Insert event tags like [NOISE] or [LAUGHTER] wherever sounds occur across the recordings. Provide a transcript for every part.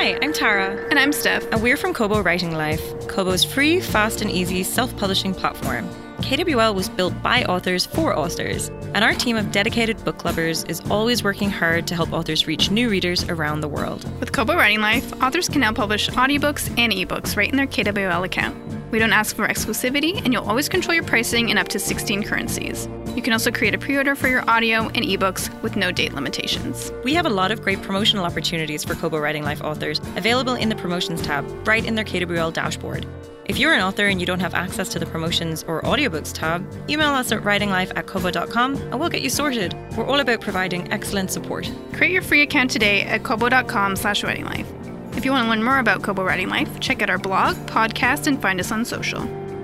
Hi, I'm Tara. And I'm Steph. And we're from Kobo Writing Life, Kobo's free, fast, and easy self publishing platform. KWL was built by authors for authors, and our team of dedicated book lovers is always working hard to help authors reach new readers around the world. With Kobo Writing Life, authors can now publish audiobooks and ebooks right in their KWL account. We don't ask for exclusivity, and you'll always control your pricing in up to 16 currencies. You can also create a pre order for your audio and ebooks with no date limitations. We have a lot of great promotional opportunities for Kobo Writing Life authors available in the Promotions tab, right in their KWL dashboard. If you're an author and you don't have access to the promotions or audiobooks tab, email us at writinglife at kobo.com and we'll get you sorted. We're all about providing excellent support. Create your free account today at kobo.com slash writinglife. If you want to learn more about Kobo Writing Life, check out our blog, podcast, and find us on social.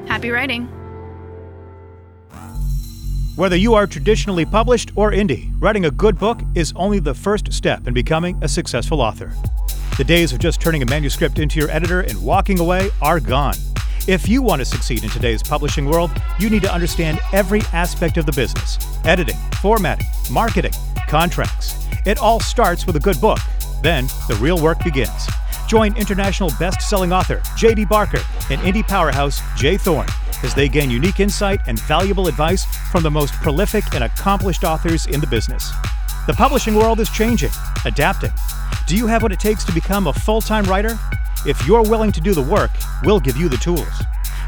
Happy writing! Whether you are traditionally published or indie, writing a good book is only the first step in becoming a successful author. The days of just turning a manuscript into your editor and walking away are gone. If you want to succeed in today's publishing world, you need to understand every aspect of the business editing, formatting, marketing, contracts. It all starts with a good book. Then the real work begins. Join international best selling author J.D. Barker and indie powerhouse Jay Thorn as they gain unique insight and valuable advice from the most prolific and accomplished authors in the business. The publishing world is changing, adapting. Do you have what it takes to become a full time writer? If you're willing to do the work, we'll give you the tools.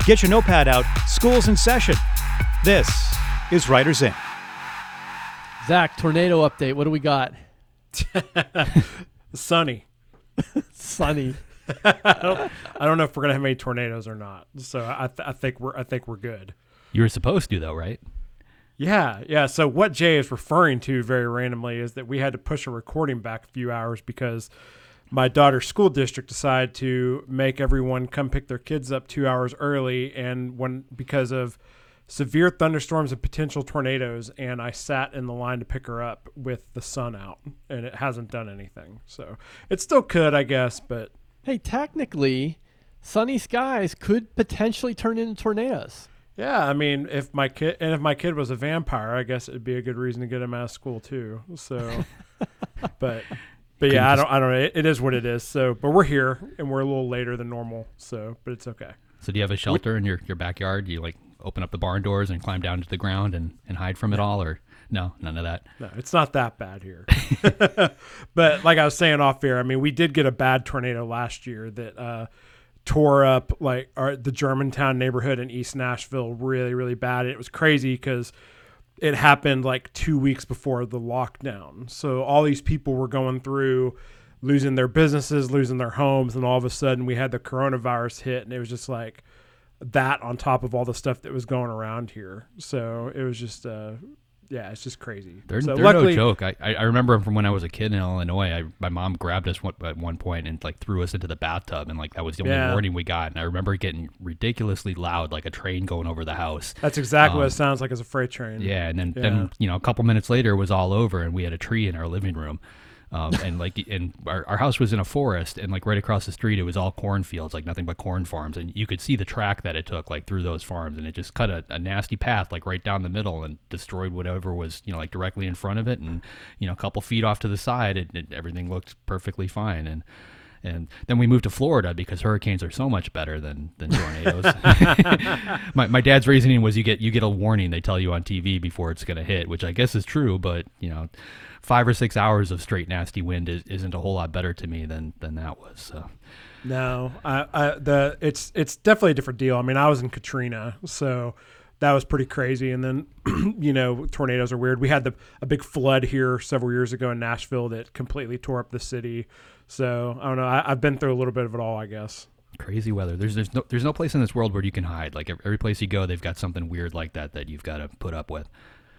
Get your notepad out, school's in session. This is Writers Ink. Zach, tornado update. What do we got? [LAUGHS] Sunny. [LAUGHS] Sunny. [LAUGHS] I don't. I don't know if we're gonna have any tornadoes or not. So I, th- I think we're. I think we're good. You were supposed to, though, right? Yeah, yeah. So what Jay is referring to very randomly is that we had to push a recording back a few hours because my daughter's school district decided to make everyone come pick their kids up two hours early, and when because of severe thunderstorms and potential tornadoes, and I sat in the line to pick her up with the sun out, and it hasn't done anything. So it still could, I guess, but Hey, technically, sunny skies could potentially turn into tornadoes. Yeah, I mean, if my kid and if my kid was a vampire, I guess it'd be a good reason to get him out of school too. So, [LAUGHS] but but yeah, I don't I don't know. It, it is what it is. So, but we're here and we're a little later than normal. So, but it's okay. So, do you have a shelter in your, your backyard? Do you like open up the barn doors and climb down to the ground and, and hide from it all, or no, none of that? No, it's not that bad here. [LAUGHS] but like I was saying off air, I mean, we did get a bad tornado last year that. uh tore up like our, the Germantown neighborhood in East Nashville really, really bad. It was crazy because it happened like two weeks before the lockdown. So all these people were going through losing their businesses, losing their homes, and all of a sudden we had the coronavirus hit, and it was just like that on top of all the stuff that was going around here. So it was just uh, yeah, it's just crazy. They're, so they're luckily, no joke. I, I remember from when I was a kid in Illinois. I, my mom grabbed us one, at one point and like threw us into the bathtub, and like that was the only Yeah. warning we got. And I remember it getting ridiculously loud, like a train going over the house. That's exactly what Um, it sounds like as a freight train. Yeah, and then Yeah. then you know a couple minutes later it was all over, and we had a tree in our living room. Um, and like, and our, our house was in a forest, and like right across the street, it was all cornfields, like nothing but corn farms, and you could see the track that it took, like through those farms, and it just cut a, a nasty path, like right down the middle, and destroyed whatever was, you know, like directly in front of it, and you know, a couple feet off to the side, it, it, everything looked perfectly fine, and and then we moved to Florida because hurricanes are so much better than than tornadoes. [LAUGHS] [LAUGHS] my my dad's reasoning was you get you get a warning they tell you on TV before it's going to hit, which I guess is true, but you know, five or six hours of straight nasty wind is, isn't a whole lot better to me than than that was. So No, I, I, the it's it's definitely a different deal. I mean, I was in Katrina, so that was pretty crazy. And then, [CLEARS THROAT] you know, tornadoes are weird. We had the a big flood here several years ago in Nashville that completely tore up the city. So I don't know. I, I've been through a little bit of it all, I guess. crazy weather. There's there's no there's no place in this world where you can hide. Like every, every place you go, they've got something weird like that that you've got to put up with.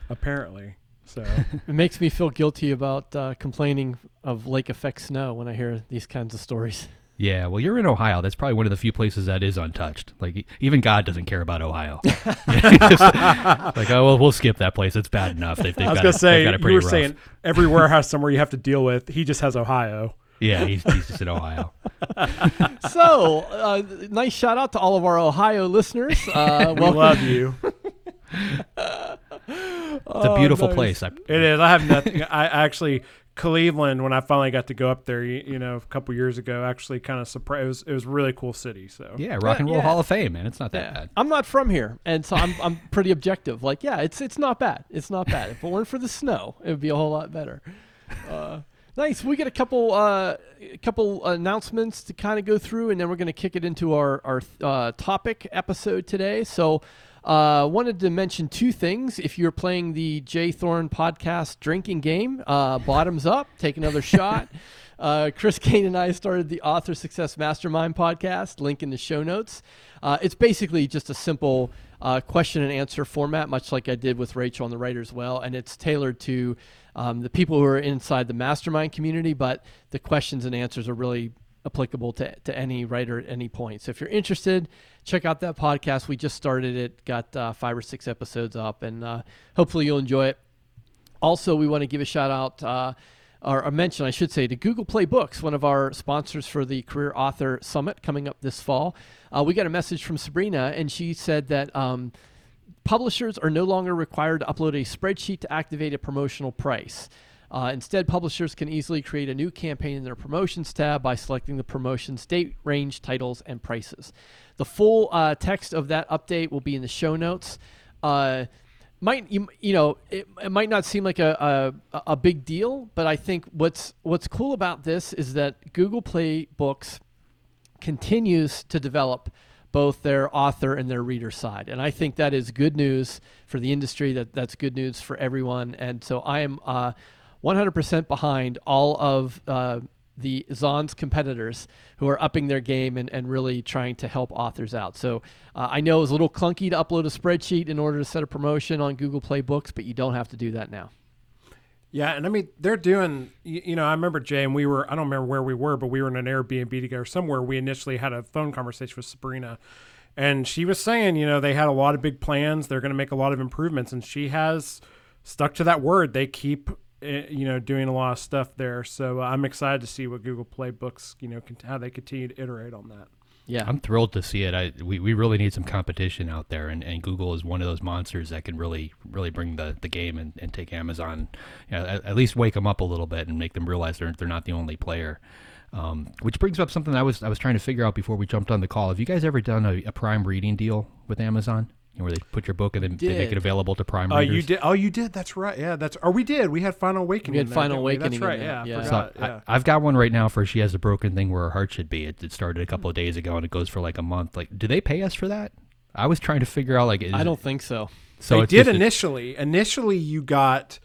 Apparently, so [LAUGHS] It makes me feel guilty about uh, complaining of lake effect snow when I hear these kinds of stories. Yeah, well, you're in Ohio. That's probably one of the few places that is untouched. Like even God doesn't care about Ohio. [LAUGHS] [LAUGHS] like, oh well, we'll skip that place. It's bad enough. They've, they've I was gonna it, say you were rough. saying every warehouse [LAUGHS] somewhere you have to deal with. He just has Ohio. Yeah, he's, he's just in Ohio. so, uh, nice shout out to all of our Ohio listeners. Uh, We welcome. love you. It's a beautiful nice. place. I, It is. I have nothing. I actually Cleveland when I finally got to go up there. You, you know, a couple years ago, actually, kind of surprised. It was it was a really cool city. So Yeah, Rock and Roll yeah. Hall of Fame, man. It's not that Yeah. bad. I'm not from here, and so I'm I'm pretty objective. Like, yeah, it's it's not bad. It's not bad. If it weren't for the snow, it would be a whole lot better. Uh, nice. We get a couple uh, a couple announcements to kind of go through, and then we're going to kick it into our our uh, topic episode today. So. Uh, wanted to mention two things. If you're playing the Jay Thorn podcast drinking game, uh, bottoms up, take another [LAUGHS] shot. Uh, Chris Kane and I started the Author Success Mastermind podcast. Link in the show notes. Uh, it's basically just a simple uh, question and answer format, much like I did with Rachel on the Writers Well, and it's tailored to um, the people who are inside the mastermind community. But the questions and answers are really applicable to, to any writer at any point. So if you're interested, check out that podcast. We just started it, got uh, five or six episodes up, and uh, hopefully you'll enjoy it. Also, we want to give a shout out, uh, or a mention, I should say, to Google Play Books, one of our sponsors for the Career Author Summit coming up this fall. Uh, we got a message from Sabrina, and she said that um, publishers are no longer required to upload a spreadsheet to activate a promotional price. Uh, instead, publishers can easily create a new campaign in their promotions tab by selecting the promotions date, range, titles, and prices. The full uh, text of that update will be in the show notes. Uh, might you, you know it, it might not seem like a, a a big deal, but I think what's what's cool about this is that Google Play Books continues to develop both their author and their reader side. And I think that is good news for the industry. That that's good news for everyone. And so I am uh, 100% behind all of uh, the Zon's competitors who are upping their game and, and really trying to help authors out. So uh, I know it was a little clunky to upload a spreadsheet in order to set a promotion on Google Play Books, but you don't have to do that now. Yeah, and I mean they're doing. You, know, I remember Jay and we were. I don't remember where we were, but we were in an Airbnb together somewhere. We initially had a phone conversation with Sabrina, and she was saying, you know, they had a lot of big plans. They're going to make a lot of improvements, and she has stuck to that word. They keep, you know, doing a lot of stuff there. So I'm excited to see what Google Play Books, you know, how they continue to iterate on that. Yeah. I'm thrilled to see it. I we, we really need some competition out there, and, and Google is one of those monsters that can really really bring the, the game and, and take Amazon, you know, at, at least wake them up a little bit and make them realize they're they're not the only player. Um, which brings up something I was I was trying to figure out before we jumped on the call. Have you guys ever done a, a Prime reading deal with Amazon? You know, where they put your book and then they make it available to Prime Oh, readers? you did. Oh, you did. That's right. Yeah, that's. Or we did. We had Final Awakening. We had in there, Final didn't? Awakening That's right. there, Yeah, I yeah. forgot. So yeah. I, I've got one right now for she has a broken thing where her heart should be. It, it started a couple of days ago and it goes for like a month. Like, do they pay us for that? I was trying to figure out like is, I don't think so. So they did just a- initially. Initially, you got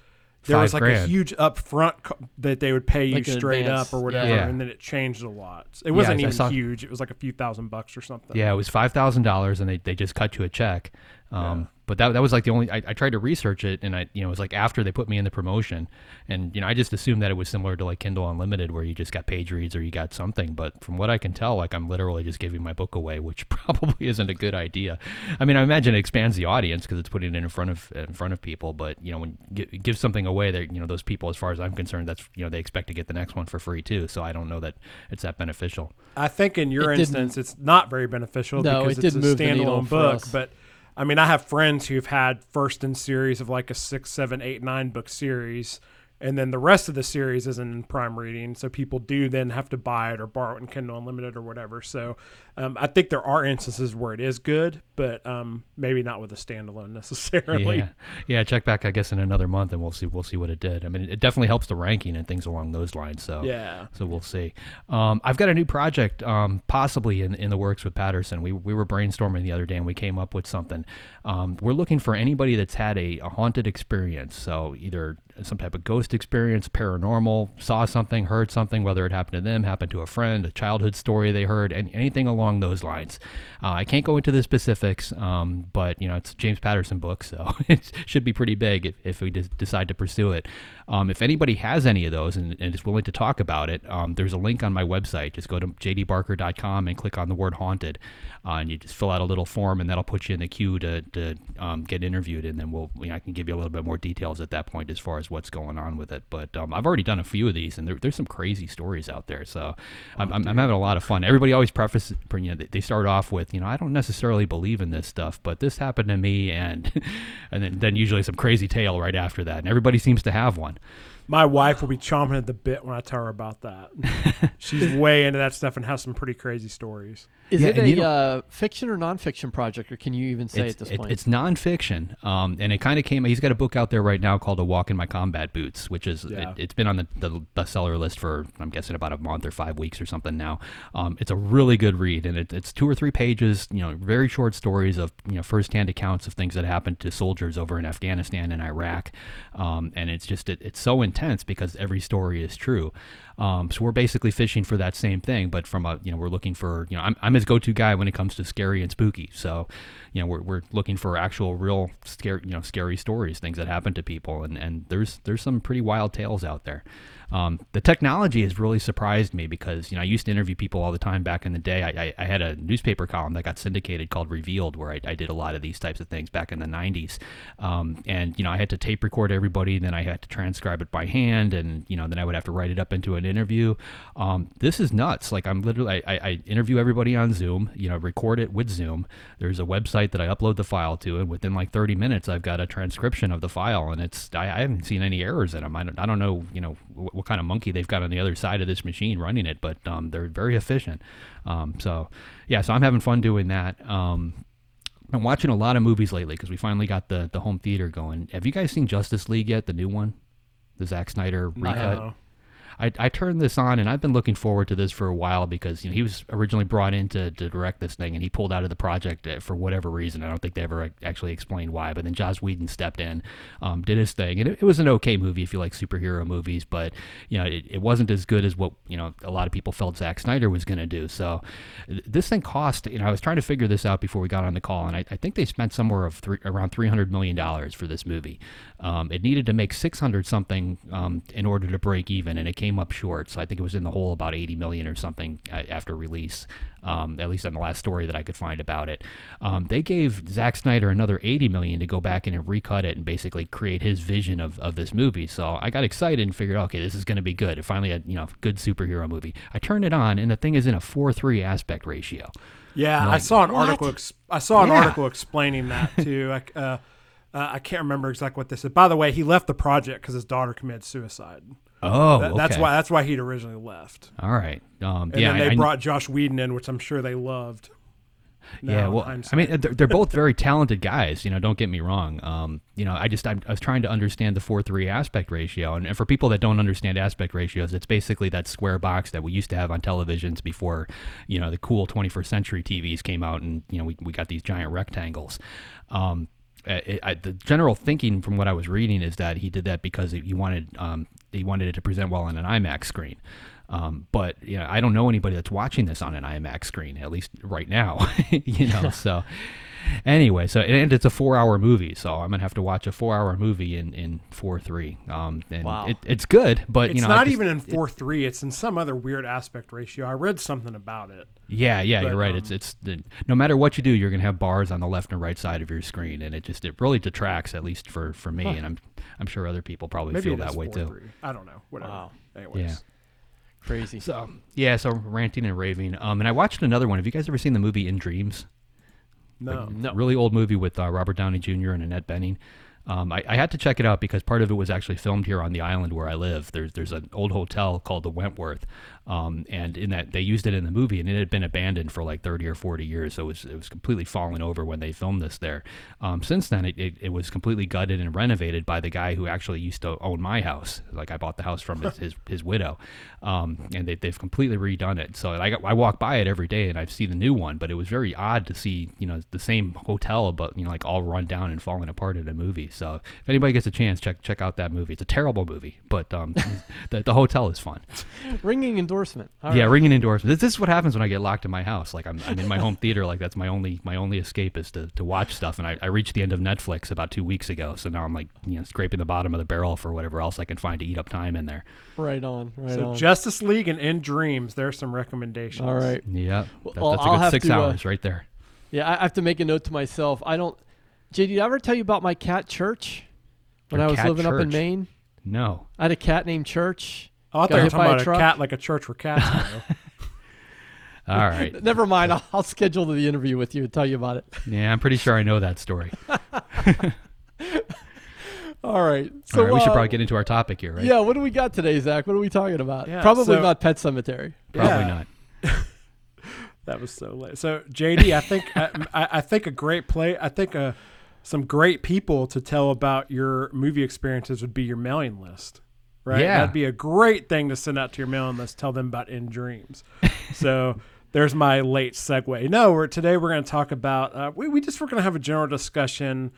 there was like a huge upfront co- that they would pay you Like an straight advance, up or whatever, Yeah. and then it changed a lot. It wasn't I even saw- huge. It was like a few thousand bucks or something. Yeah, it was five thousand dollars, and they, they just cut you a check. Um, But that, that was like the only. I, I tried to research it, and I you know it was like after they put me in the promotion, and you know I just assumed that it was similar to like Kindle Unlimited, where you just got page reads or you got something. But from what I can tell, like I'm literally just giving my book away, which [LAUGHS] probably isn't a good idea. I mean, I imagine it expands the audience because it's putting it in front of in front of people. But you know, when you give something away, that you know those people, as far as I'm concerned, that's you know they expect to get the next one for free too. So I don't know that it's that beneficial. I think in your It instance, it's not very beneficial No, because it it's a move the needle standalone book. But I mean, I have friends who've had first in series of like a six, seven, eight, nine book series, and then the rest of the series is in prime reading. So people do then have to buy it or borrow it in Kindle Unlimited or whatever. So um, I think there are instances where it is good, but um, maybe not with a standalone [LAUGHS] necessarily. Yeah, yeah. Check back, I guess, in another month, and we'll see. We'll see what it did. I mean, it definitely helps the ranking and things along those lines. So Yeah. So we'll see. Um, I've got a new project, um, possibly in, in the works with Patterson. We we were brainstorming the other day, and we came up with something. Um, we're looking for anybody that's had a, a haunted experience. So either some type of ghost experience, paranormal, saw something, heard something, whether it happened to them, happened to a friend, a childhood story they heard, and anything along those lines. Uh, I can't go into the specifics, um, but you know it's James Patterson book, so [LAUGHS] it should be pretty big if, if we de- decide to pursue it. Um, if anybody has any of those and, and is willing to talk about it, um, there's a link on my website. Just go to jdbarker.com and click on the word haunted, uh, and you just fill out a little form, and that'll put you in the queue to, to um, get interviewed, and then we'll you know, I can give you a little bit more details at that point as far as what's going on with it. But um, I've already done a few of these, and there, there's some crazy stories out there, so I'm, I'm, I'm having a lot of fun. Everybody always preface, you know, they- they start off with, you know, I don't necessarily believe in this stuff, but this happened to me, and [LAUGHS] and then, then usually some crazy tale right after that, and everybody seems to have one. My wife will be chomping at the bit when I tell her about that. [LAUGHS] She's way into that stuff and has some pretty crazy stories. Is Yeah, it a uh, fiction or nonfiction project, or can you even say at this it- point? it's nonfiction, um, and it kind of came. He's got a book out there right now called "A Walk in My Combat Boots," which is Yeah. it, it's been on the, the bestseller list for I'm guessing about a month or five weeks or something now. Um, it's a really good read, and it, it's two or three pages. You know, very short stories of you know firsthand accounts of things that happened to soldiers over in Afghanistan and Iraq, um, and it's just it, it's so intense because every story is true. Um, so we're basically fishing for that same thing, but from a you know we're looking for you know I'm, I'm his go-to guy when it comes to scary and spooky. So you know we're, we're looking for actual real scary you know scary stories, things that happen to people, and and there's there's some pretty wild tales out there. Um, the technology has really surprised me because you know I used to interview people all the time back in the day. I, I, I had a newspaper column that got syndicated called Revealed, where I, I did a lot of these types of things back in the '90s. Um, and you know I had to tape record everybody, then I had to transcribe it by hand, and you know then I would have to write it up into an interview. Um, this is nuts. Like I'm literally I, interview everybody on Zoom, you know, record it with Zoom. There's a website that I upload the file to, and within like 30 minutes I've got a transcription of the file, and it's I, haven't seen any errors in them. I don't, I don't know you know what, what kind of monkey they've got on the other side of this machine running it, but um, they're very efficient. Um, so yeah, so I'm having fun doing that. Um, I'm watching a lot of movies lately because we finally got the the home theater going. Have you guys seen Justice League yet? The new one, the Zack Snyder recut. No. I, I turned this on and I've been looking forward to this for a while because you know he was originally brought in to, to direct this thing and he pulled out of the project uh, for whatever reason. I don't think they ever actually explained why. But then Joss Whedon stepped in, um, did his thing, and it, it was an okay movie if you like superhero movies. But you know it, it wasn't as good as what you know a lot of people felt Zack Snyder was going to do. So this thing cost. You know I was trying to figure this out before we got on the call, and I, I think they spent somewhere of three, around three hundred million dollars for this movie. Um, it needed to make six hundred something um, in order to break even, and it came up short. So I think it was in the hole about eighty million or something uh, after release. Um, at least on the last story that I could find about it, um, they gave Zack Snyder another eighty million to go back in and recut it and basically create his vision of, of this movie. So I got excited and figured, okay, this is going to be good. It finally, a you know, good superhero movie. I turned it on, and the thing is in a four three aspect ratio. Yeah, I saw an article. Ex- I saw an Yeah. article explaining that [LAUGHS] too. I, uh, uh, I can't remember exactly what they said. By the way, he left the project because his daughter committed suicide. Oh, That- That's okay. why. That's why he'd originally left. All right. Um, And yeah, then they I- I- brought Joss Whedon in, which I'm sure they loved. Yeah, well, I mean, they're, they're both [LAUGHS] very talented guys. You know, don't get me wrong. Um, you know, I just I'm, I was trying to understand the four three aspect ratio, and, and for people that don't understand aspect ratios, it's basically that square box that we used to have on televisions before, you know, the cool 21st century TVs came out, and you know, we we got these giant rectangles. Um, uh, it, I, the general thinking from what I was reading is that he did that because he wanted um, he wanted it to present well on an IMAX screen. Um, but you know, I don't know anybody that's watching this on an IMAX screen, at least right now. [LAUGHS] you know, so anyway, so and it's a four-hour movie, so I'm gonna have to watch a four-hour movie in in four three. Um, and Wow. it, it's good, but it's you know, I not just- even in four three. It's in some other weird aspect ratio. I read something about it. Yeah, yeah, But, you're right. um, it's it's the, no matter what you do, you're gonna have bars on the left and right side of your screen, and it just it really detracts, at least for for me, and I'm I'm sure other people probably Maybe feel that way too. 4-3. I don't know. Whatever. Wow. Anyways. Yeah. Crazy. So yeah, so ranting and raving. Um, and I watched another one. Have you guys ever seen the movie In Dreams? No. no. Really old movie with uh, Robert Downey Jr. and Annette Bening. Um, I, I had to check it out because part of it was actually filmed here on the island where I live. There's there's an old hotel called the Wentworth, um, and in that they used it in the movie, and it had been abandoned for like 30 or 40 years, so it was it was completely fallen over when they filmed this there. Um, since then, it, it, it was completely gutted and renovated by the guy who actually used to own my house. Like I bought the house from his [LAUGHS] his, his widow, um, and they, they've completely redone it. So I got, I walk by it every day, and I see the new one, but it was very odd to see you know the same hotel, but you know like all run down and falling apart in a movie. So if anybody gets a chance, check check out that movie. It's a terrible movie, but um, [LAUGHS] the, the hotel is fun. Ringing endorsement. All yeah, right. ringing endorsement. This, this is what happens when I get locked in my house. Like I'm, I'm in my home theater. Like that's my only my only escape is to, to watch stuff. And I, I reached the end of Netflix about two weeks ago, so now I'm like you know scraping the bottom of the barrel for whatever else I can find to eat up time in there. Right on. Right So on. Justice League and In Dreams. There's some recommendations. All right. Yeah, that, well, that's a I'll good six to, uh, hours right there. Yeah, I I have to make a note to myself. I don't. JD, did I ever tell you about my cat Church? When Your I was cat living up in Maine, No. I had a cat named Church. Oh, I Got thought you were talking by a about a, truck? cat like a church for cats. though. [LAUGHS] All right. [LAUGHS] Never mind. I'll, I'll schedule the interview with you and tell you about it. [LAUGHS] Yeah, I'm pretty sure I know that story. All right. So All right, we should uh, probably get into our topic here, right? Yeah, what do we got today, Zach? What are we talking about? Yeah, Probably so- not Pet Sematary. Probably Yeah. not. That was so late. So JD, I think I, I I think a great play. I think uh some great people to tell about your movie experiences would be your mailing list. Right. Yeah. That'd be a great thing to send out to your mailing list. Tell them about In Dreams. [LAUGHS] so there's my late segue. No, we're today we're going to talk about. Uh, we we just we're going to have a general discussion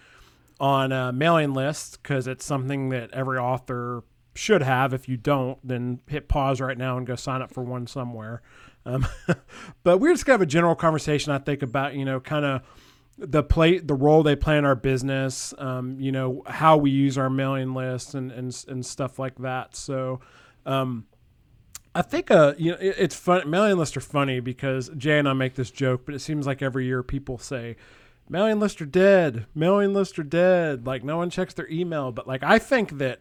on uh, mailing lists because it's something that every author should have. If you don't, then hit pause right now and go sign up for one somewhere. Um, [LAUGHS] but we're just gonna have a general conversation. I think about you know kind of the play, the role they play in our business. Um, you know how we use our mailing lists and and and stuff like that. So. Um, I think uh you know it, it's fun mailing lists are funny because Jay and I make this joke, but it seems like every year people say mailing lists are dead, mailing lists are dead. Like no one checks their email, but like I think that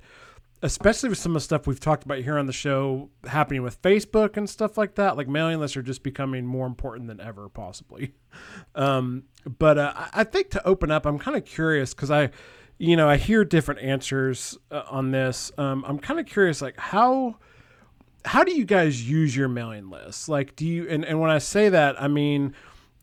especially with some of the stuff we've talked about here on the show happening with Facebook and stuff like that, like mailing lists are just becoming more important than ever, possibly. [LAUGHS] Um, but uh, I- think to open up, I'm kind of curious because I, you know, I hear different answers uh, on this. Um, I'm kind of curious, like how how do you guys use your mailing lists? Like, do you, and, and when I say that, I mean,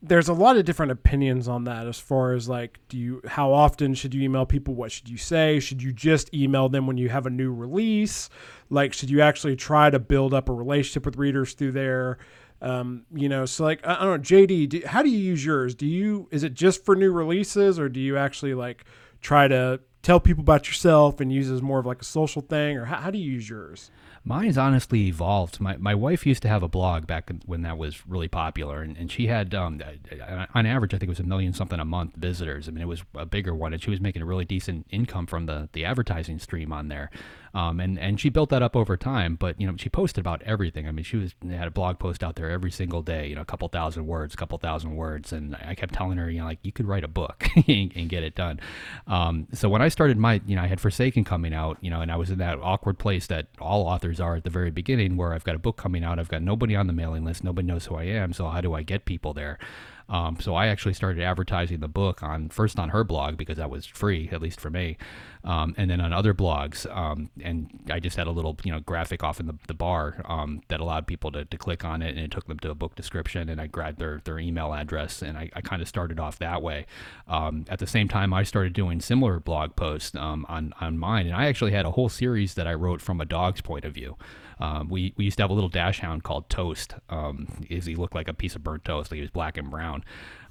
there's a lot of different opinions on that as far as like, do you, how often should you email people? What should you say? Should you just email them when you have a new release? Like, should you actually try to build up a relationship with readers through there? Um, you know, so like, I I don't know, JD, do, how do you use yours? Do you, is it just for new releases or do you actually like try to tell people about yourself and use as more of like a social thing or how, how do you use yours? Mine's honestly evolved. My my wife used to have a blog back when that was really popular, and, and she had um, on average I think it was a million something a month visitors. I mean it was a bigger one, and she was making a really decent income from the the advertising stream on there. Um, and and she built that up over time. But you know she posted about everything. I mean she was had a blog post out there every single day. You know a couple thousand words, a couple thousand words, and I kept telling her you know like you could write a book [LAUGHS] and, and get it done. Um, so when I started my you know I had Forsaken coming out, you know, and I was in that awkward place that all authors are at the very beginning, where I've got a book coming out, I've got nobody on the mailing list, nobody knows who I am. So how do I get people there? Um, so I actually started advertising the book on first on her blog because that was free, at least for me, um, and then on other blogs. Um, and I just had a little you know graphic off in the, the bar um, that allowed people to, to click on it, and it took them to a book description, and I grabbed their their email address, and I, I kind of started off that way. Um, at the same time, I started doing similar blog posts um, on on mine, and I actually had a whole series that I wrote from a dog's point of view. Um, we, we used to have a little dachshund called Toast. Um, is he looked like a piece of burnt toast? Like he was black and brown.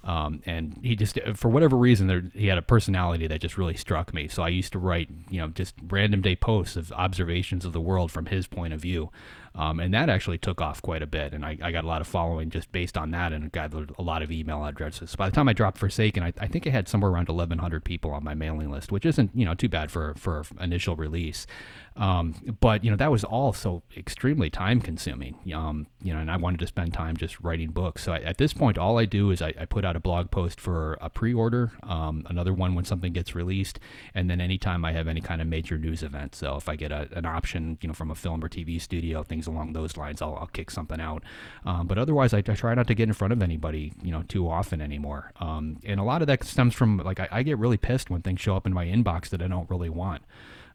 Um, and he just, for whatever reason, there, he had a personality that just really struck me. So I used to write, you know, just random day posts of observations of the world from his point of view. Um, and that actually took off quite a bit. And I, I got a lot of following just based on that and got a lot of email addresses. By the time I dropped Forsaken, I, I think I had somewhere around 1,100 people on my mailing list, which isn't, you know, too bad for, for initial release. Um, but, you know, that was all so extremely time consuming. Um, you know, and I wanted to spend time just writing books. So I, at this point, all I do is I, I put out a blog post for a pre order, um, another one when something gets released, and then anytime I have any kind of major news event. So if I get a, an option, you know, from a film or TV studio, things along those lines, I'll, I'll kick something out. Um, but otherwise, I, I try not to get in front of anybody, you know, too often anymore. Um, and a lot of that stems from like I, I get really pissed when things show up in my inbox that I don't really want.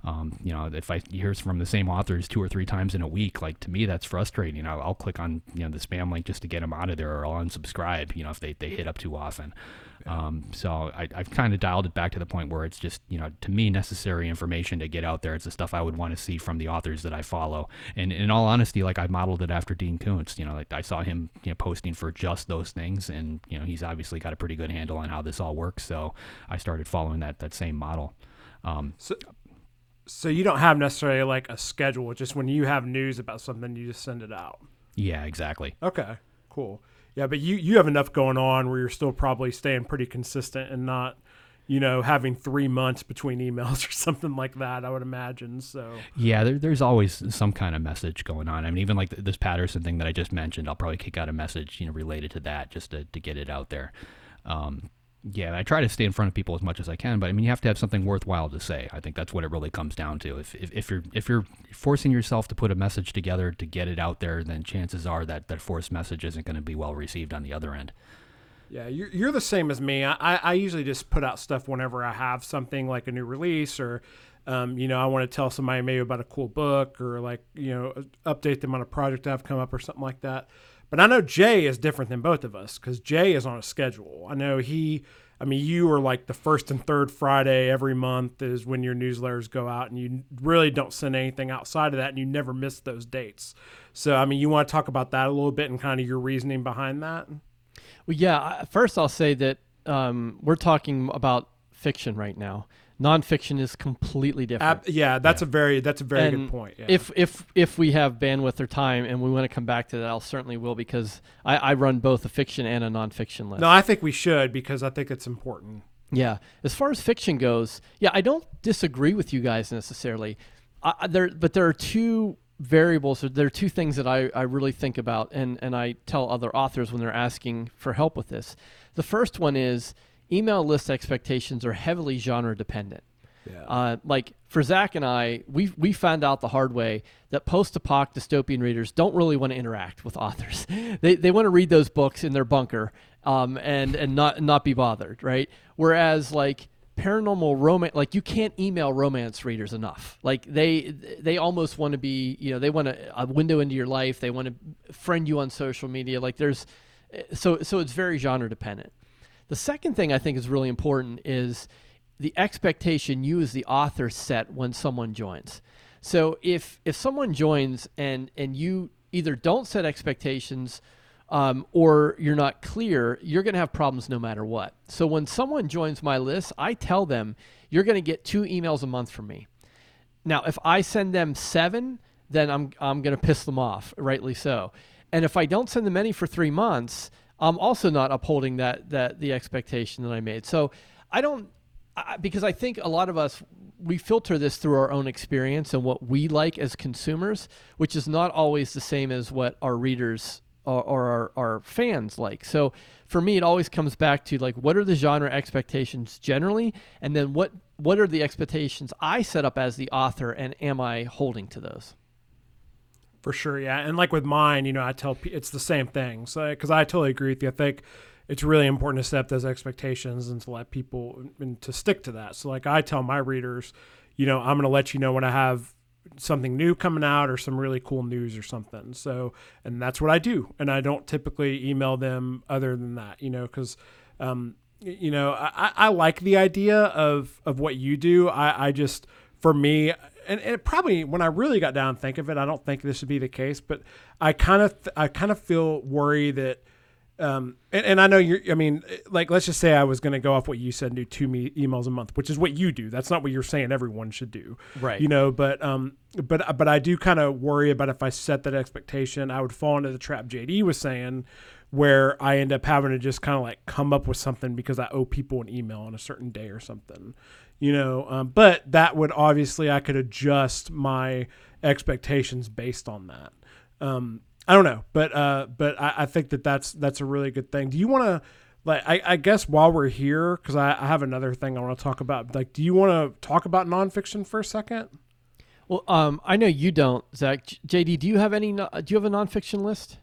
Um, you know, if I hear from the same authors two or three times in a week, like to me, that's frustrating. I'll, I'll click on you know the spam link just to get them out of there, or I'll unsubscribe. You know, if they, they hit up too often. Um, so I, I've kind of dialed it back to the point where it's just you know to me necessary information to get out there. It's the stuff I would want to see from the authors that I follow. And in all honesty, like I modeled it after Dean Koontz. You know, like I saw him you know posting for just those things, and you know he's obviously got a pretty good handle on how this all works. So I started following that that same model. Um, So you don't have necessarily like a schedule. Just when you have news about something, you just send it out. yeah, exactly. Okay, cool. Yeah, but you you have enough going on where you're still probably staying pretty consistent and not, you know, having three months between emails [LAUGHS] or something like that. I would imagine. So Yeah, there, there's always some kind of message going on. I mean, even like this Patterson thing that I just mentioned, I'll probably kick out a message, you know, related to that just to, to get it out there. Um, yeah, I try to stay in front of people as much as I can, but I mean, you have to have something worthwhile to say. I think that's what it really comes down to. If, if, if you're if you're forcing yourself to put a message together to get it out there, then chances are that that forced message isn't going to be well received on the other end. Yeah, you're, you're the same as me. I, I I usually just put out stuff whenever I have something like a new release or, um, you know, I want to tell somebody maybe about a cool book or like, you know, update them on a project I've come up or something like that. But I know Jay is different than both of us because Jay is on a schedule. I know he, I mean, you are like the first and third Friday every month is when your newsletters go out, and you really don't send anything outside of that, and you never miss those dates. So, I mean, you want to talk about that a little bit and kind of your reasoning behind that? Well, yeah. First, I'll say that um, we're talking about fiction right now. Nonfiction is completely different. Ab- yeah, that's a very that's a very And good point. Yeah. If if if we have bandwidth or time, and we want to come back to that, I'll certainly will because I, I run both a fiction and a nonfiction list. no, I think we should because I think it's important. Yeah. As far as fiction goes, yeah, I don't disagree with you guys necessarily. I- there, but there are two variables. or There are two things that I, I really think about, and, and I tell other authors when they're asking for help with this. The first one is email list expectations are heavily genre dependent. Uh, like for Zach and I, we we found out the hard way that post-apoc dystopian readers don't really want to interact with authors. [LAUGHS] they they want to read those books in their bunker um, and and not not be bothered, right? Whereas like paranormal romance, like you can't email romance readers enough. Like they they almost want to be, you know, they want a, a window into your life. They want to friend you on social media. Like there's so so it's very genre dependent. The second thing I think is really important is the expectation you as the author set when someone joins. So if if someone joins and and you either don't set expectations um, or you're not clear, you're going to have problems no matter what. So when someone joins my list, I tell them you're going to get two emails a month from me. Now, if I send them seven, then I'm I'm going to piss them off, rightly so. And if I don't send them any for three months, I'm also not upholding that that the expectation that I made. So I don't I, because I think a lot of us we filter this through our own experience and what we like as consumers, which is not always the same as what our readers or, or our, our fans like. So for me, it always comes back to like what are the genre expectations generally, and then what what are the expectations I set up as the author, and am I holding to those? For sure, yeah. And like with mine, you know, I tell it's the same thing. So because I totally agree with you. I think it's really important to set those expectations and to let people and to stick to that. So like I tell my readers, you know, I'm going to let you know when I have something new coming out or some really cool news or something. So and that's what I do. And I don't typically email them other than that, you know, because um, you know, I, I like the idea of of what you do. I, I just for me and, and probably when I really got down and think of it, I don't think this would be the case, but I kind of I kind of feel worry that um, and, and I know you're, I mean, like, let's just say I was going to go off what you said and do two me- emails a month, which is what you do. That's not what you're saying everyone should do. Right. You know, but, um, but, but I do kind of worry about if I set that expectation, I would fall into the trap JD was saying, where I end up having to just kind of like come up with something because I owe people an email on a certain day or something, you know. Um, but that would obviously I could adjust my expectations based on that. Um, I don't know, but uh, but I, I think that that's that's a really good thing. Do you want to? Like, I, I guess while we're here, because I, I have another thing I want to talk about. Like, do you want to talk about nonfiction for a second? Well, um, I know you don't, Zach. JD, do you have any? Do you have a nonfiction list?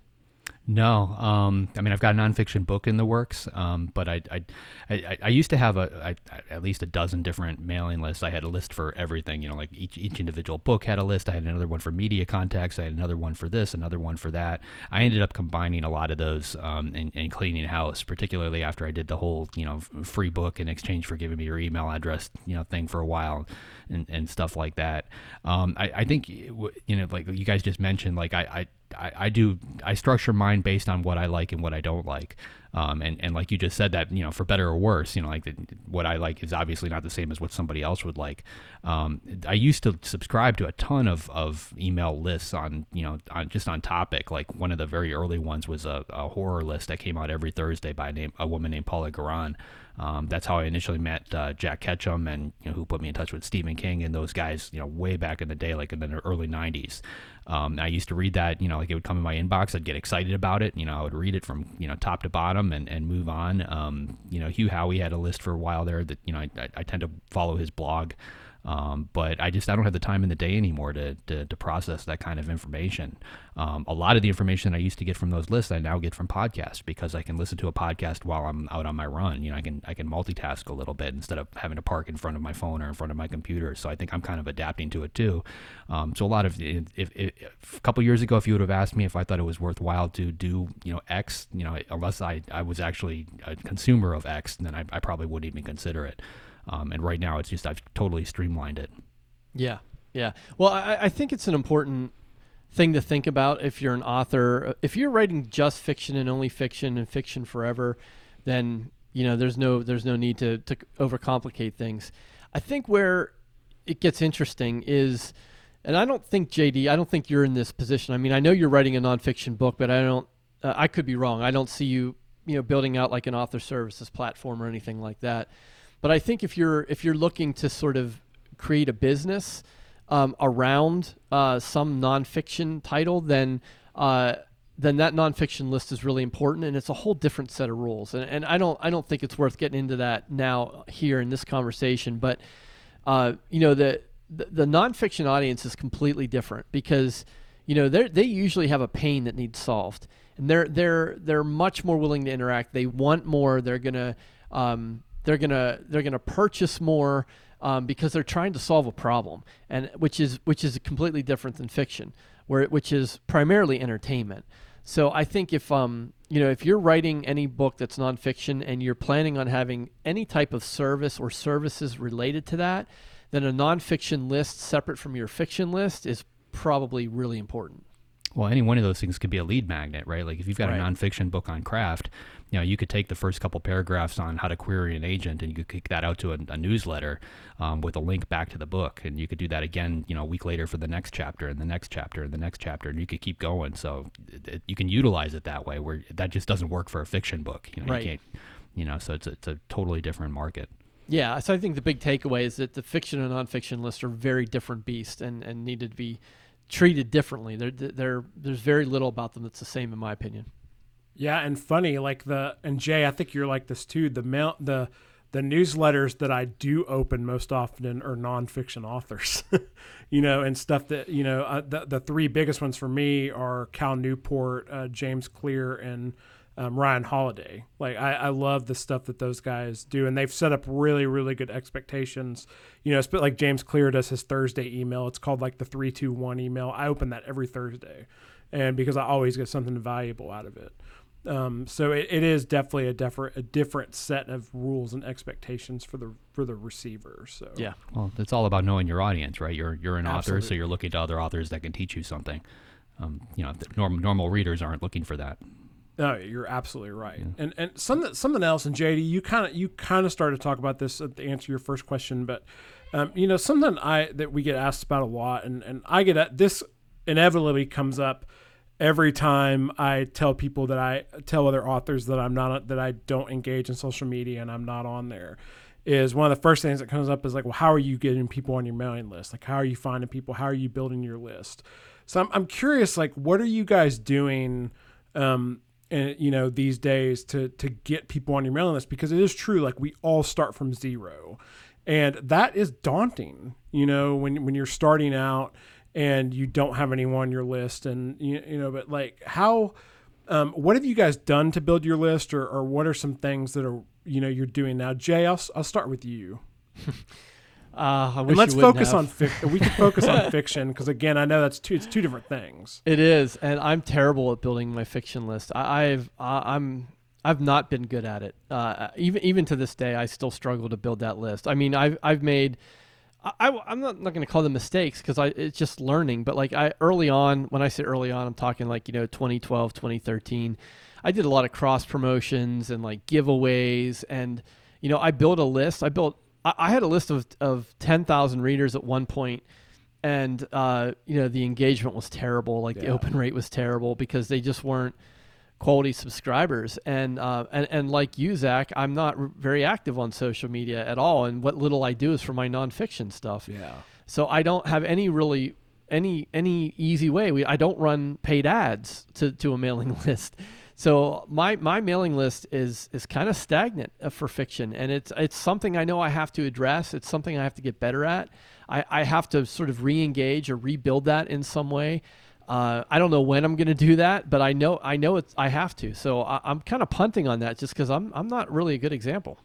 No, um, I mean I've got a nonfiction book in the works, um, but I, I, I, I used to have a, I, at least a dozen different mailing lists. I had a list for everything, you know, like each each individual book had a list. I had another one for media contacts. I had another one for this, another one for that. I ended up combining a lot of those um, and, and cleaning house, particularly after I did the whole, you know, free book in exchange for giving me your email address, you know, thing for a while, and, and stuff like that. Um, I, I think, you know, like you guys just mentioned, like I, I I, I do I structure mine based on what I like and what I don't like. Um, and, and like you just said that, you know, for better or worse, you know, like the, what I like is obviously not the same as what somebody else would like. Um, I used to subscribe to a ton of, of email lists on, you know, on just on topic. Like one of the very early ones was a, a horror list that came out every Thursday by a name, a woman named Paula Guran. Um, that's how I initially met uh, Jack Ketchum, and you know, who put me in touch with Stephen King and those guys. You know, way back in the day, like in the early '90s. Um, I used to read that. You know, like it would come in my inbox. I'd get excited about it. You know, I would read it from you know top to bottom and, and move on. Um, you know, Hugh Howey had a list for a while there that you know I, I, I tend to follow his blog. Um, but I just I don't have the time in the day anymore to, to, to process that kind of information. Um, a lot of the information I used to get from those lists I now get from podcasts because I can listen to a podcast while I'm out on my run. You know, I can I can multitask a little bit instead of having to park in front of my phone or in front of my computer. So I think I'm kind of adapting to it too. Um, so a lot of if, if, if, a couple years ago, if you would have asked me if I thought it was worthwhile to do you know X, you know, unless I I was actually a consumer of X, then I, I probably wouldn't even consider it. Um, and right now, it's just I've totally streamlined it. Yeah, yeah. Well, I, I think it's an important thing to think about if you're an author. If you're writing just fiction and only fiction and fiction forever, then you know there's no there's no need to to overcomplicate things. I think where it gets interesting is, and I don't think JD, I don't think you're in this position. I mean, I know you're writing a nonfiction book, but I don't. Uh, I could be wrong. I don't see you, you know, building out like an author services platform or anything like that. But I think if you're if you're looking to sort of create a business um, around uh, some nonfiction title, then uh, then that nonfiction list is really important, and it's a whole different set of rules. And, and I don't I don't think it's worth getting into that now here in this conversation. But uh, you know the, the the nonfiction audience is completely different because you know they they usually have a pain that needs solved, and they're they're they're much more willing to interact. They want more. They're gonna um, they're gonna they're gonna purchase more um, because they're trying to solve a problem, and which is which is completely different than fiction, where which is primarily entertainment. So I think if um you know if you're writing any book that's nonfiction and you're planning on having any type of service or services related to that, then a nonfiction list separate from your fiction list is probably really important. Well, any one of those things could be a lead magnet, right? Like if you've got right. a nonfiction book on craft, you know, you could take the first couple paragraphs on how to query an agent and you could kick that out to a, a newsletter um, with a link back to the book. And you could do that again, you know, a week later for the next chapter and the next chapter and the next chapter. And you could keep going. So it, it, you can utilize it that way where that just doesn't work for a fiction book. You know, right. you can't, you know, so it's a, it's a totally different market. Yeah, so I think the big takeaway is that the fiction and nonfiction lists are very different beasts and, and needed to be treated differently. They're, they're, there's very little about them that's the same, in my opinion. Yeah, and funny like the and Jay, I think you're like this too. The mail the the newsletters that I do open most often are nonfiction authors, [LAUGHS] you know, and stuff that you know. Uh, the the three biggest ones for me are Cal Newport, uh, James Clear, and um, Ryan Holiday. Like I, I love the stuff that those guys do, and they've set up really really good expectations. You know, it's like James Clear does his Thursday email. It's called like the three two one email. I open that every Thursday, and because I always get something valuable out of it. Um, so it, it is definitely a different a different set of rules and expectations for the for the receiver. So yeah, well, it's all about knowing your audience, right? You're you're an Absolutely. author, so you're looking to other authors that can teach you something. Um, you know, normal normal readers aren't looking for that. No, you're absolutely right. Yeah. And and something something else, and JD, you kind of you kind of started to talk about this to answer your first question, but um, you know something I that we get asked about a lot, and and I get at this inevitably comes up every time I tell people that I tell other authors that I'm not that I don't engage in social media and I'm not on there is one of the first things that comes up is like, well, how are you getting people on your mailing list? Like, how are you finding people? How are you building your list? So I'm, I'm curious, like, what are you guys doing, um, and you know, these days to to get people on your mailing list? Because it is true, like we all start from zero, and that is daunting. You know, when when you're starting out and you don't have anyone on your list and you, you know but like how um, what have you guys done to build your list or, or what are some things that are you know you're doing now jay i'll, I'll start with you [LAUGHS] uh, and let's focus have. on fiction. We can focus on [LAUGHS] fiction because again, I know that's two. It's two different things. It is, and I'm terrible at building my fiction list. I, have I'm I've not been good at it. Uh, even even to this day, I still struggle to build that list. I mean, I've I've made I, am not, not going to call them mistakes because I it's just learning. But like I early on, when I say early on, I'm talking like you know 2012, 2013. I did a lot of cross promotions and like giveaways, and you know I built a list. I built I, I had a list of of 10,000 readers at one point, and uh, you know the engagement was terrible. Like yeah. the open rate was terrible because they just weren't quality subscribers. And uh, and and like you, Zach, I'm not r- very active on social media at all. And what little I do is for my nonfiction stuff. Yeah. So I don't have any really any any easy way. We I don't run paid ads to, to a mailing [LAUGHS] list. So my my mailing list is is kind of stagnant uh, for fiction, and it's it's something I know I have to address. It's something I have to get better at. I, I have to sort of re-engage or rebuild that in some way. Uh, I don't know when I'm going to do that, but I know I know it's I have to. So I, I'm kind of punting on that just because I'm I'm not really a good example.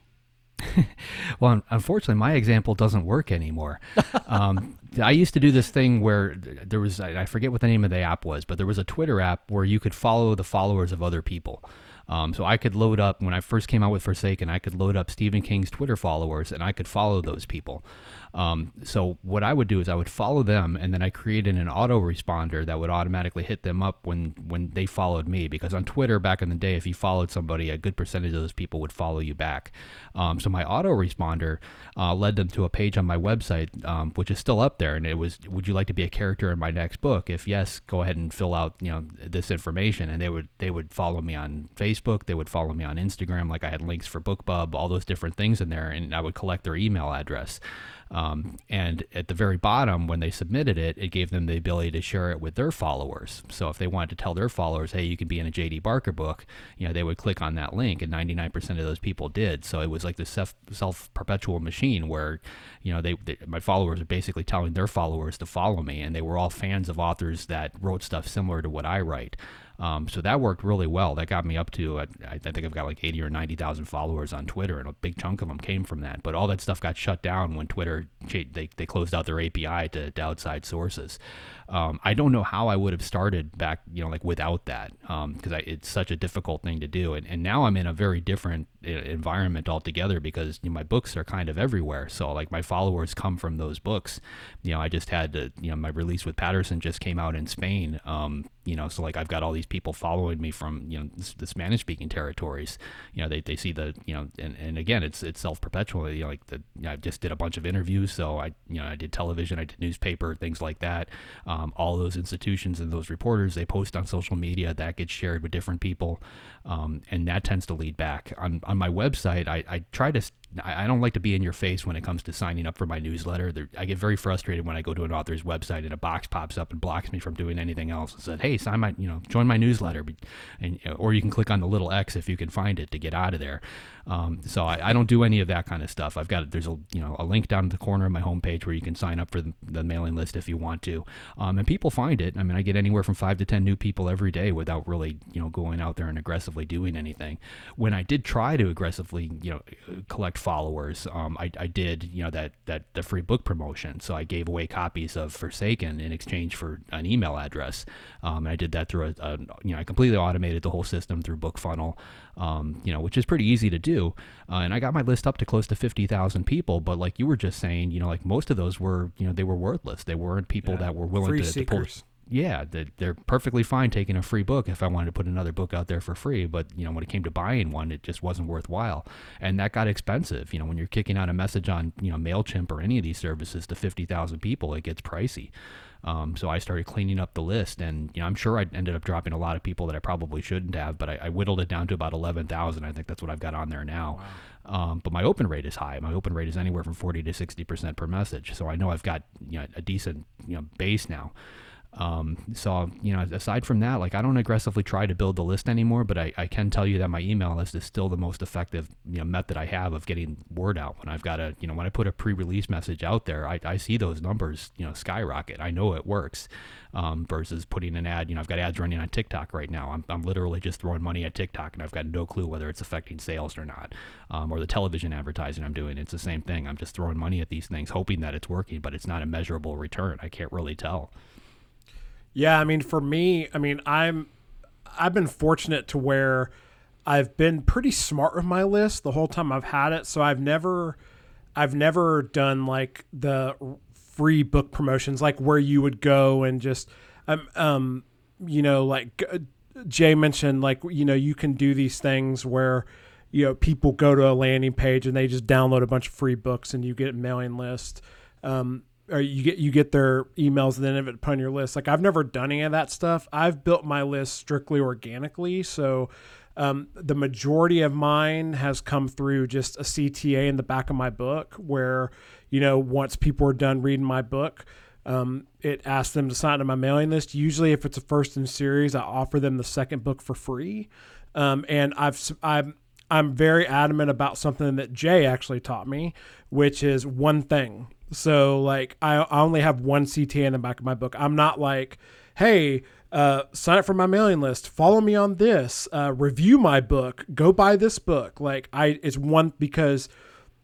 [LAUGHS] well, unfortunately, my example doesn't work anymore. [LAUGHS] Um, I used to do this thing where there was, I forget what the name of the app was, but there was a Twitter app where you could follow the followers of other people. Um, so I could load up, when I first came out with Forsaken, I could load up Stephen King's Twitter followers and I could follow those people. Um, so what I would do is I would follow them, and then I created an autoresponder that would automatically hit them up when when they followed me. Because on Twitter back in the day, if you followed somebody, a good percentage of those people would follow you back. Um, so my autoresponder uh, led them to a page on my website, um, which is still up there, and it was, "Would you like to be a character in my next book? If yes, go ahead and fill out you know this information." And they would they would follow me on Facebook, they would follow me on Instagram, like I had links for BookBub, all those different things in there, and I would collect their email address. Um, and at the very bottom, when they submitted it, it gave them the ability to share it with their followers. So if they wanted to tell their followers, hey, you can be in a J.D. Barker book, you know, they would click on that link, and 99% of those people did. So it was like this self perpetual machine where, you know, they, they, my followers are basically telling their followers to follow me, and they were all fans of authors that wrote stuff similar to what I write. Um, so that worked really well. That got me up to, uh, I think I've got like 80 or 90,000 followers on Twitter, and a big chunk of them came from that. But all that stuff got shut down when Twitter, they, they closed out their API to, to outside sources. Um, I don't know how I would have started back, you know, like without that, because um, it's such a difficult thing to do. And, and now I'm in a very different uh, environment altogether because you know, my books are kind of everywhere. So like my followers come from those books. You know, I just had to, you know, my release with Patterson just came out in Spain. Um, you know, so like I've got all these people following me from, you know, the Spanish speaking territories. You know, they, they see the, you know, and, and again, it's it's self perpetual. You know, like the, you know, I just did a bunch of interviews. So I, you know, I did television, I did newspaper, things like that. Um, all those institutions and those reporters, they post on social media that gets shared with different people. Um, and that tends to lead back on, on my website. I, I try to I, don't like to be in your face when it comes to signing up for my newsletter. There, I get very frustrated when I go to an author's website and a box pops up and blocks me from doing anything else and said, "Hey, sign my, you know, join my newsletter," and or you can click on the little X if you can find it to get out of there. Um, so I, I, don't do any of that kind of stuff. I've got there's a you know a link down at the corner of my homepage where you can sign up for the, the mailing list if you want to, um, and people find it. I mean, I get anywhere from five to ten new people every day without really you know going out there and aggressively doing anything. When I did try to aggressively you know collect followers, um, I, I did you know that that the free book promotion. So I gave away copies of Forsaken in exchange for an email address. Um, and I did that through a, a, you know I completely automated the whole system through BookFunnel um, you know, which is pretty easy to do. Uh, and I got my list up to close to 50,000 people. But like you were just saying, you know, like most of those were, you know, they were worthless. They weren't people yeah. that were willing Free to, to pull. Yeah, they're perfectly fine taking a free book if I wanted to put another book out there for free. But, you know, when it came to buying one, it just wasn't worthwhile. And that got expensive. You know, when you're kicking out a message on, you know, MailChimp or any of these services to 50,000 people, it gets pricey. Um, so I started cleaning up the list, and you know, I'm sure I ended up dropping a lot of people that I probably shouldn't have, but I, I whittled it down to about 11,000. I think that's what I've got on there now. Wow. Um, but my open rate is high. My open rate is anywhere from 40 to 60 percent per message. So I know I've got you know a decent you know base now. Um, so you know, aside from that, like I don't aggressively try to build the list anymore, but I, I can tell you that my email list is still the most effective you know method I have of getting word out. When I've got a you know when I put a pre-release message out there, I, I see those numbers you know skyrocket. I know it works. Um, versus putting an ad. You know, I've got ads running on TikTok right now. I'm, I'm literally just throwing money at TikTok, and I've got no clue whether it's affecting sales or not. Um, or the television advertising I'm doing, it's the same thing. I'm just throwing money at these things, hoping that it's working, but it's not a measurable return. I can't really tell. Yeah, I mean, for me, I mean, I'm I've been fortunate to where I've been pretty smart with my list the whole time I've had it. So I've never I've never done like the free book promotions, like where you would go and just um um you know like Jay mentioned, like you know you can do these things where you know people go to a landing page and they just download a bunch of free books and you get a mailing list. Um, or you get you get their emails and then have it put on your list. Like I've never done any of that stuff. I've built my list strictly organically. So um, the majority of mine has come through just a CTA in the back of my book, where you know once people are done reading my book, um, it asks them to sign up my mailing list. Usually, if it's a first in series, I offer them the second book for free. Um, and I've I'm I'm very adamant about something that Jay actually taught me, which is one thing. So like I, only have one CTA in the back of my book. I'm not like, hey, uh, sign up for my mailing list, follow me on this, uh, review my book, go buy this book. Like I, it's one because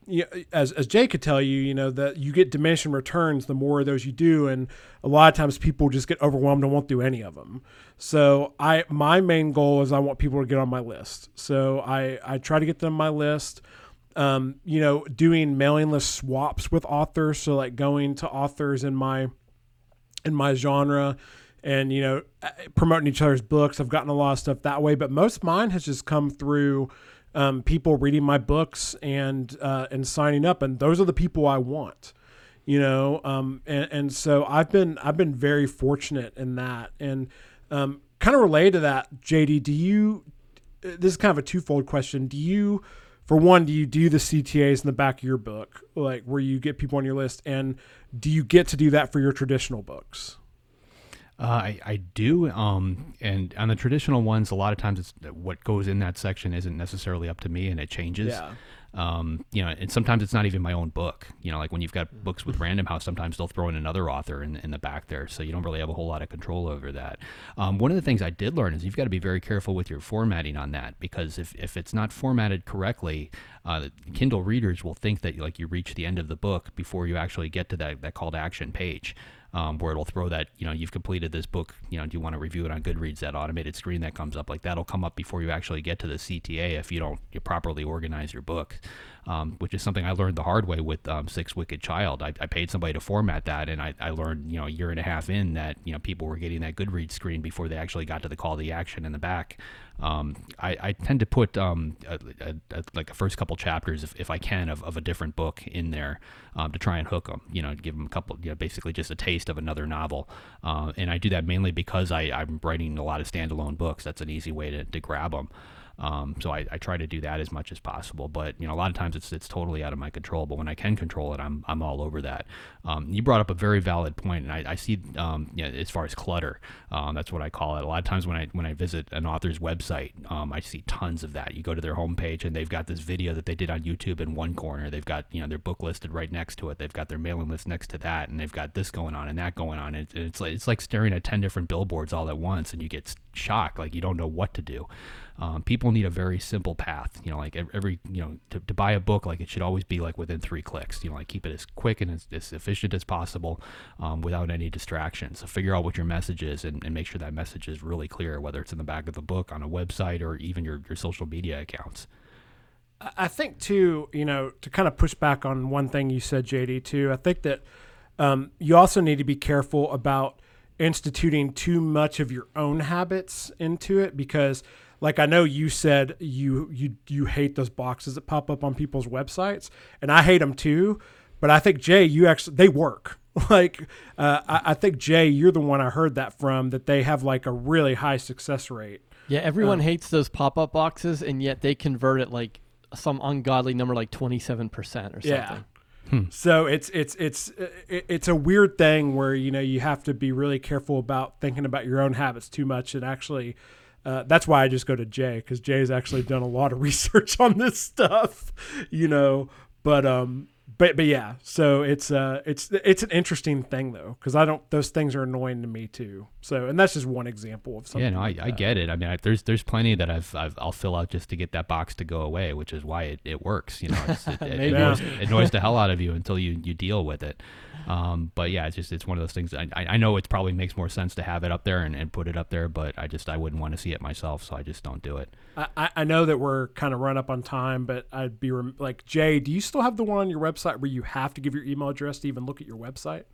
you know, as as Jay could tell you, you know that you get diminishing returns the more of those you do, and a lot of times people just get overwhelmed and won't do any of them. So I my main goal is I want people to get on my list. So I I try to get them on my list. Um, you know, doing mailing list swaps with authors. So like going to authors in my in my genre and you know promoting each other's books. I've gotten a lot of stuff that way, but most mine has just come through um, people reading my books and uh, and signing up, and those are the people I want. You know, um, and, and so I've been I've been very fortunate in that, and um, kind of related to that, JD. Do you? This is kind of a twofold question. Do you? For one, do you do the CTAs in the back of your book, like where you get people on your list, and do you get to do that for your traditional books? Uh, I, I do. Um, and on the traditional ones, a lot of times it's what goes in that section isn't necessarily up to me and it changes. Yeah. Um, you know, and sometimes it's not even my own book. You know, like when you've got books with Random House, sometimes they'll throw in another author in, in the back there, so you don't really have a whole lot of control over that. Um, one of the things I did learn is you've got to be very careful with your formatting on that because if, if it's not formatted correctly, uh, Kindle readers will think that like you reach the end of the book before you actually get to that, that call to action page um, where it'll throw that, you know, you've completed this book, you know, do you want to review it on Goodreads? That automated screen that comes up, like that'll come up before you actually get to the CTA if you don't properly organize your book, um, which is something I learned the hard way with um, Sixth Wicked Child. I, I, paid somebody to format that, and I, I learned, you know, a year and a half in that, you know, people were getting that Goodreads screen before they actually got to the call to the action in the back. Um, I, I, tend to put um, a, a, a, like the first couple chapters, if, if I can, of, of a different book in there um, to try and hook them. You know, give them a couple, you know, basically just a taste of another novel. Uh, and I do that mainly because I, I'm writing a lot of standalone books. That's an easy way to, to grab them. Um, so I, I, try to do that as much as possible. But you know, a lot of times it's it's totally out of my control. But when I can control it, I'm I'm all over that. Um, you brought up a very valid point, and I, I see um, you know, as far as clutter, um, that's what I call it. A lot of times when I when I visit an author's website, um, I see tons of that. You go to their homepage and they've got this video that they did on YouTube in one corner. They've got you know their book listed right next to it. They've got their mailing list next to that, and they've got this going on and that going on. It, it's like it's like staring at ten different billboards all at once, and you get shocked, like you don't know what to do. Um, people need a very simple path. You know, like every you know to, to buy a book, like it should always be like within three clicks. You know, like keep it as quick and as, as efficient as possible um, without any distractions. So figure out what your message is and, and make sure that message is really clear, whether it's in the back of the book, on a website, or even your your social media accounts. I think too, you know, to kind of push back on one thing you said, JD. Too, I think that um, you also need to be careful about instituting too much of your own habits into it because like I know you said you you you hate those boxes that pop up on people's websites, and I hate them too. But I think Jay, you actually they work. [LAUGHS] Like uh, I, I, think Jay, you're the one I heard that from. That they have like a really high success rate. Yeah, everyone um, hates those pop up boxes, and yet they convert at like some ungodly number, like twenty seven percent or something. Yeah. Hmm. So it's it's it's it's a weird thing where you know you have to be really careful about thinking about your own habits too much and actually uh, that's why I just go to Jay because Jay's actually done a lot of [LAUGHS] research on this stuff, you know. But um, but but yeah, so it's uh it's it's an interesting thing though because I don't those things are annoying to me too. So and that's just one example of something. Yeah, no, like I, I get it. I mean, I, there's there's plenty that I've, I've I'll fill out just to get that box to go away, which is why it, it works. You know, [LAUGHS] it, it, it, annoys, it annoys the hell out of you [LAUGHS] until you you deal with it. Um, but yeah, it's just it's one of those things. I, I know it probably makes more sense to have it up there and, and put it up there, but I just I wouldn't want to see it myself, so I just don't do it. I, I know that we're kind of run up on time, but I'd be rem- like Jay. Do you still have the one on your website where you have to give your email address to even look at your website?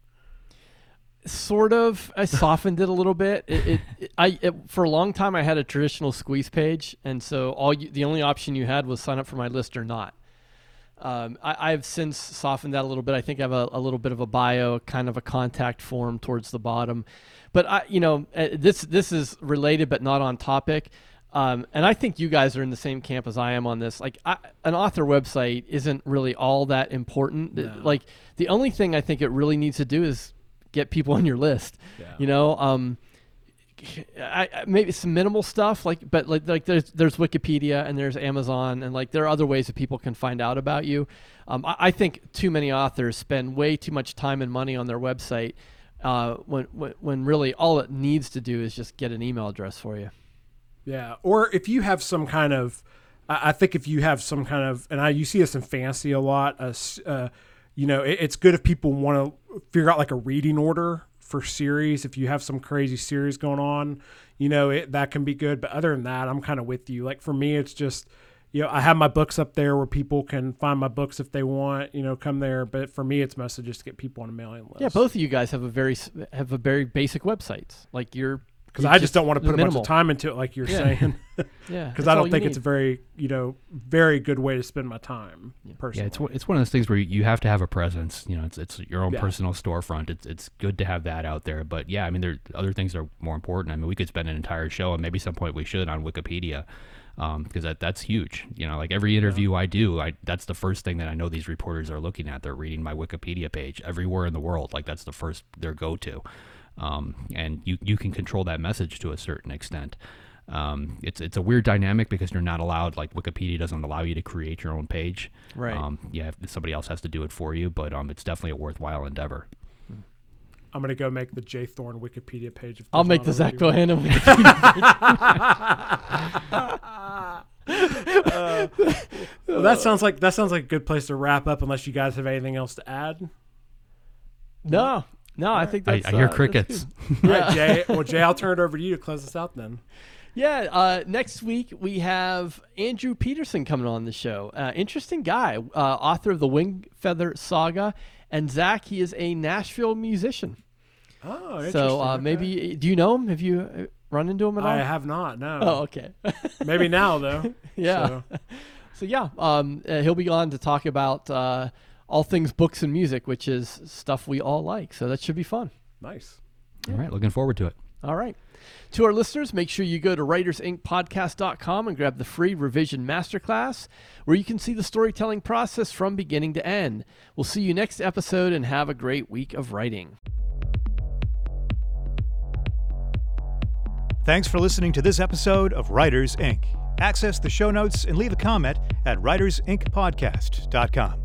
Sort of. I softened it a little bit. It, it, it I it, for a long time I had a traditional squeeze page, and so all you, the only option you had was sign up for my list or not. Um, I, have since softened that a little bit. I think I have a, a, little bit of a bio, kind of a contact form towards the bottom. But I, you know, uh, this this is related but not on topic. Um, and I think you guys are in the same camp as I am on this. Like, I, an author website isn't really all that important. No. Like, the only thing I think it really needs to do is get people [LAUGHS] on your list. You know, um, I, I, maybe some minimal stuff like, but like like there's there's Wikipedia and there's Amazon and like there are other ways that people can find out about you. Um, I, I think too many authors spend way too much time and money on their website uh, when, when when really all it needs to do is just get an email address for you. Yeah, or if you have some kind of, I think if you have some kind of, and I you see this in fantasy a lot. Uh, uh, you know, it, it's good if people want to figure out like a reading order for series. If you have some crazy series going on, you know, it, that can be good. But other than that, I'm kind of with you. Like for me, it's just, you know, I have my books up there where people can find my books if they want. You know, come there. But for me, it's mostly just to get people on a mailing list. Yeah, both of you guys have a very have a very basic websites. Like you're because I just don't want to put a bunch of time into it, like you're Yeah. saying. [LAUGHS] [LAUGHS] Yeah, because I don't you think it's a very you know very good way to spend my time personally. Yeah, it's one- it's one of those things where you have to have a presence. You know, it's it's your own Yeah. personal storefront. It's it's good to have that out there. But yeah, I mean, there are other things that are more important. I mean, we could spend an entire show, and maybe some point we should on Wikipedia, um, because that that's huge. You know, like every interview I do, I that's the first thing that I know these reporters are looking at. They're reading my Wikipedia page everywhere in the world. Like that's the first their go to, um, and you you can control that message to a certain extent. Um, it's it's a weird dynamic because you're not allowed like Wikipedia doesn't allow you to create your own page. Right. Um, yeah, somebody else has to do it for you, but um, it's definitely a worthwhile endeavor. I'm gonna go make the Jay Thorn Wikipedia page. I'll make the Zach already one. Bohannon. Well, that sounds like that sounds like a good place to wrap up. Unless you guys have anything else to add. no, no, I think I, that's. I hear uh, that's crickets. [LAUGHS] All right, Jay. Well, Jay, I'll turn it over to you to close us out then. Yeah, uh, next week we have Andrew Peterson coming on the show. Uh, interesting guy, uh, author of the Wing Feather Saga, and Zach, he is a Nashville musician. Oh, interesting. So uh, okay. maybe, do you know him? Have you uh, run into him at all? I have not. No. Oh, okay. [LAUGHS] Maybe now though. [LAUGHS] yeah. So, So yeah, um, uh, he'll be on to talk about uh, all things books and music, which is stuff we all like. So that should be fun. nice. All right, looking forward to it. All right. To our listeners, make sure you go to writersinkpodcast.com and grab the free revision masterclass where you can see the storytelling process from beginning to end. We'll see you next episode and have a great week of writing. Thanks for listening to this episode of Writers Ink. Access the show notes and leave a comment at writersinkpodcast.com.